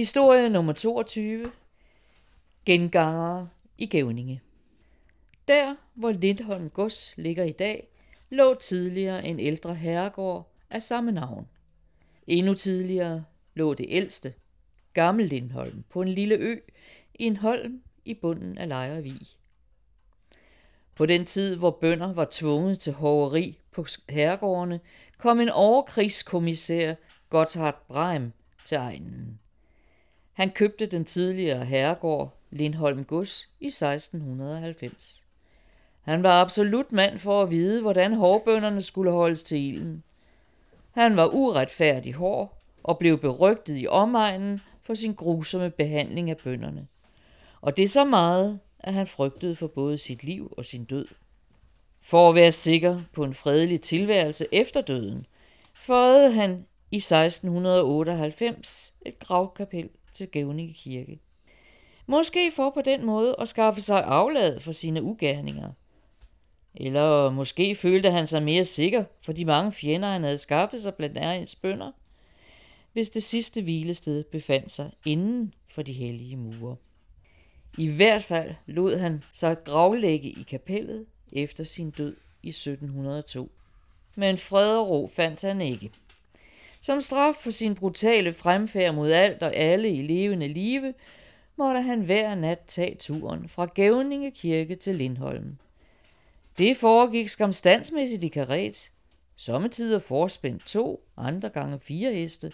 Historie nummer 22. Gengangere i Gævninge. Der, hvor Lindholm Gods ligger i dag, lå tidligere en ældre herregård af samme navn. Endnu tidligere lå det ældste, Gammel Lindholm, på en lille ø i en holm i bunden af Lejrevig. På den tid, hvor bønder var tvunget til hoveri på herregårdene, kom en overkrigskommissær, Gotthard Breim, til egnen. Han købte den tidligere herregård Lindholm Gods i 1690. Han var absolut mand for at vide, hvordan hårbønderne skulle holdes til ilden. Han var uretfærdig hård og blev berygtet i omegnen for sin grusomme behandling af bønderne. Og det er så meget, at han frygtede for både sit liv og sin død. For at være sikker på en fredelig tilværelse efter døden, føjede han i 1698 et gravkapel til Gævninge Kirke. Måske for på den måde at skaffe sig aflad for sine ugerninger. Eller måske følte han sig mere sikker for de mange fjender, han havde skaffet sig blandt ærens bønder, hvis det sidste hvilested befandt sig inden for de hellige mure. I hvert fald lod han sig gravlægge i kapellet efter sin død i 1702. Men fred og ro fandt han ikke. Som straf for sin brutale fremfærd mod alt og alle i levende live, måtte han hver nat tage turen fra Gævninge Kirke til Lindholm. Det foregik skamstandsmæssigt i karet, sommetider forspændt to, andre gange fire heste,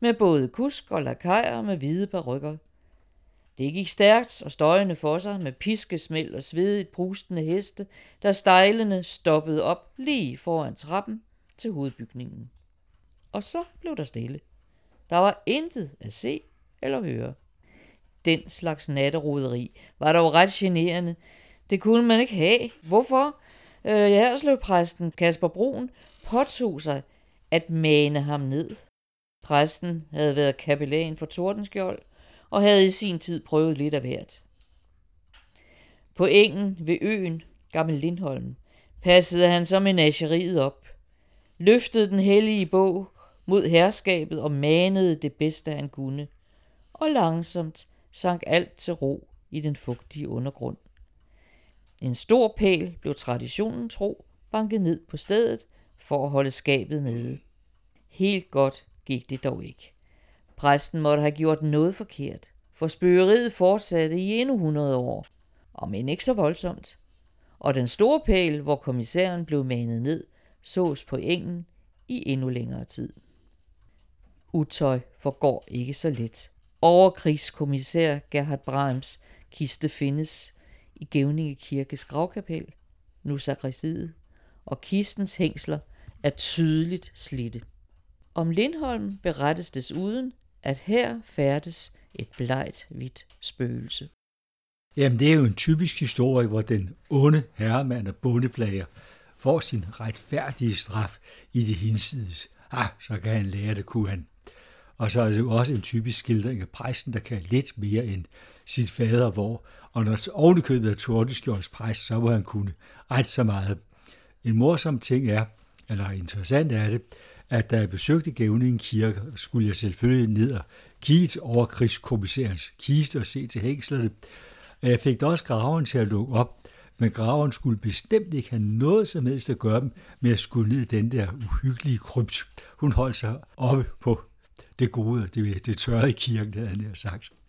med både kusk og lakajer med hvide parrykker. Det gik stærkt og støjende for sig med piskesmæld og svedigt prustende heste, der stejlende stoppede op lige foran trappen til hovedbygningen. Og så blev der stille. Der var intet at se eller høre. Den slags natteroderi var dog ret generende. Det kunne man ikke have. Hvorfor? Øh, præsten Kasper Brun påtog sig at mane ham ned. Præsten havde været kapellan for Tordenskjold og havde i sin tid prøvet lidt af hvert. På engen ved øen, Gammel Lindholm, passede han så menageriet op, løftede den hellige bog mod herskabet og manede det bedste han kunne, og langsomt sank alt til ro i den fugtige undergrund. En stor pæl blev traditionen tro banket ned på stedet for at holde skabet nede. Helt godt gik det dog ikke. Præsten måtte have gjort noget forkert, for spøgeriet fortsatte i endnu 100 år, om end ikke så voldsomt. Og den store pæl, hvor kommissæren blev manet ned, sås på engen i endnu længere tid. Utøj forgår ikke så let. Overkrigskommissær Gerhard Brahms kiste findes i Gævninge Kirkes gravkapel, nu sakristiet, og kistens hængsler er tydeligt slidte. Om Lindholm berettes desuden, at her færdes et blegt hvidt spøgelse. Jamen, det er jo en typisk historie, hvor den onde herremand og bondeplager får sin retfærdige straf i det hinsides. Ah, så kan han lære det, kunne han. Og så er det jo også en typisk skildring af præsten, der kan lidt mere end sit fader, hvor, og når ovenikøbet er Tordeskjolds præst, så må han kunne ret så meget. En morsom ting er, eller interessant er det, at da jeg besøgte Gævningen Kirke, skulle jeg selvfølgelig ned og kigge over krigskommissærens kiste og se til hængslerne. Jeg fik da også graven til at lukke op, men graven skulle bestemt ikke have noget som helst at gøre med at skulle ned i den der uhyggelige krypt. Hun holdt sig oppe på det gode, det, det tørre i kirken, havde han sagt.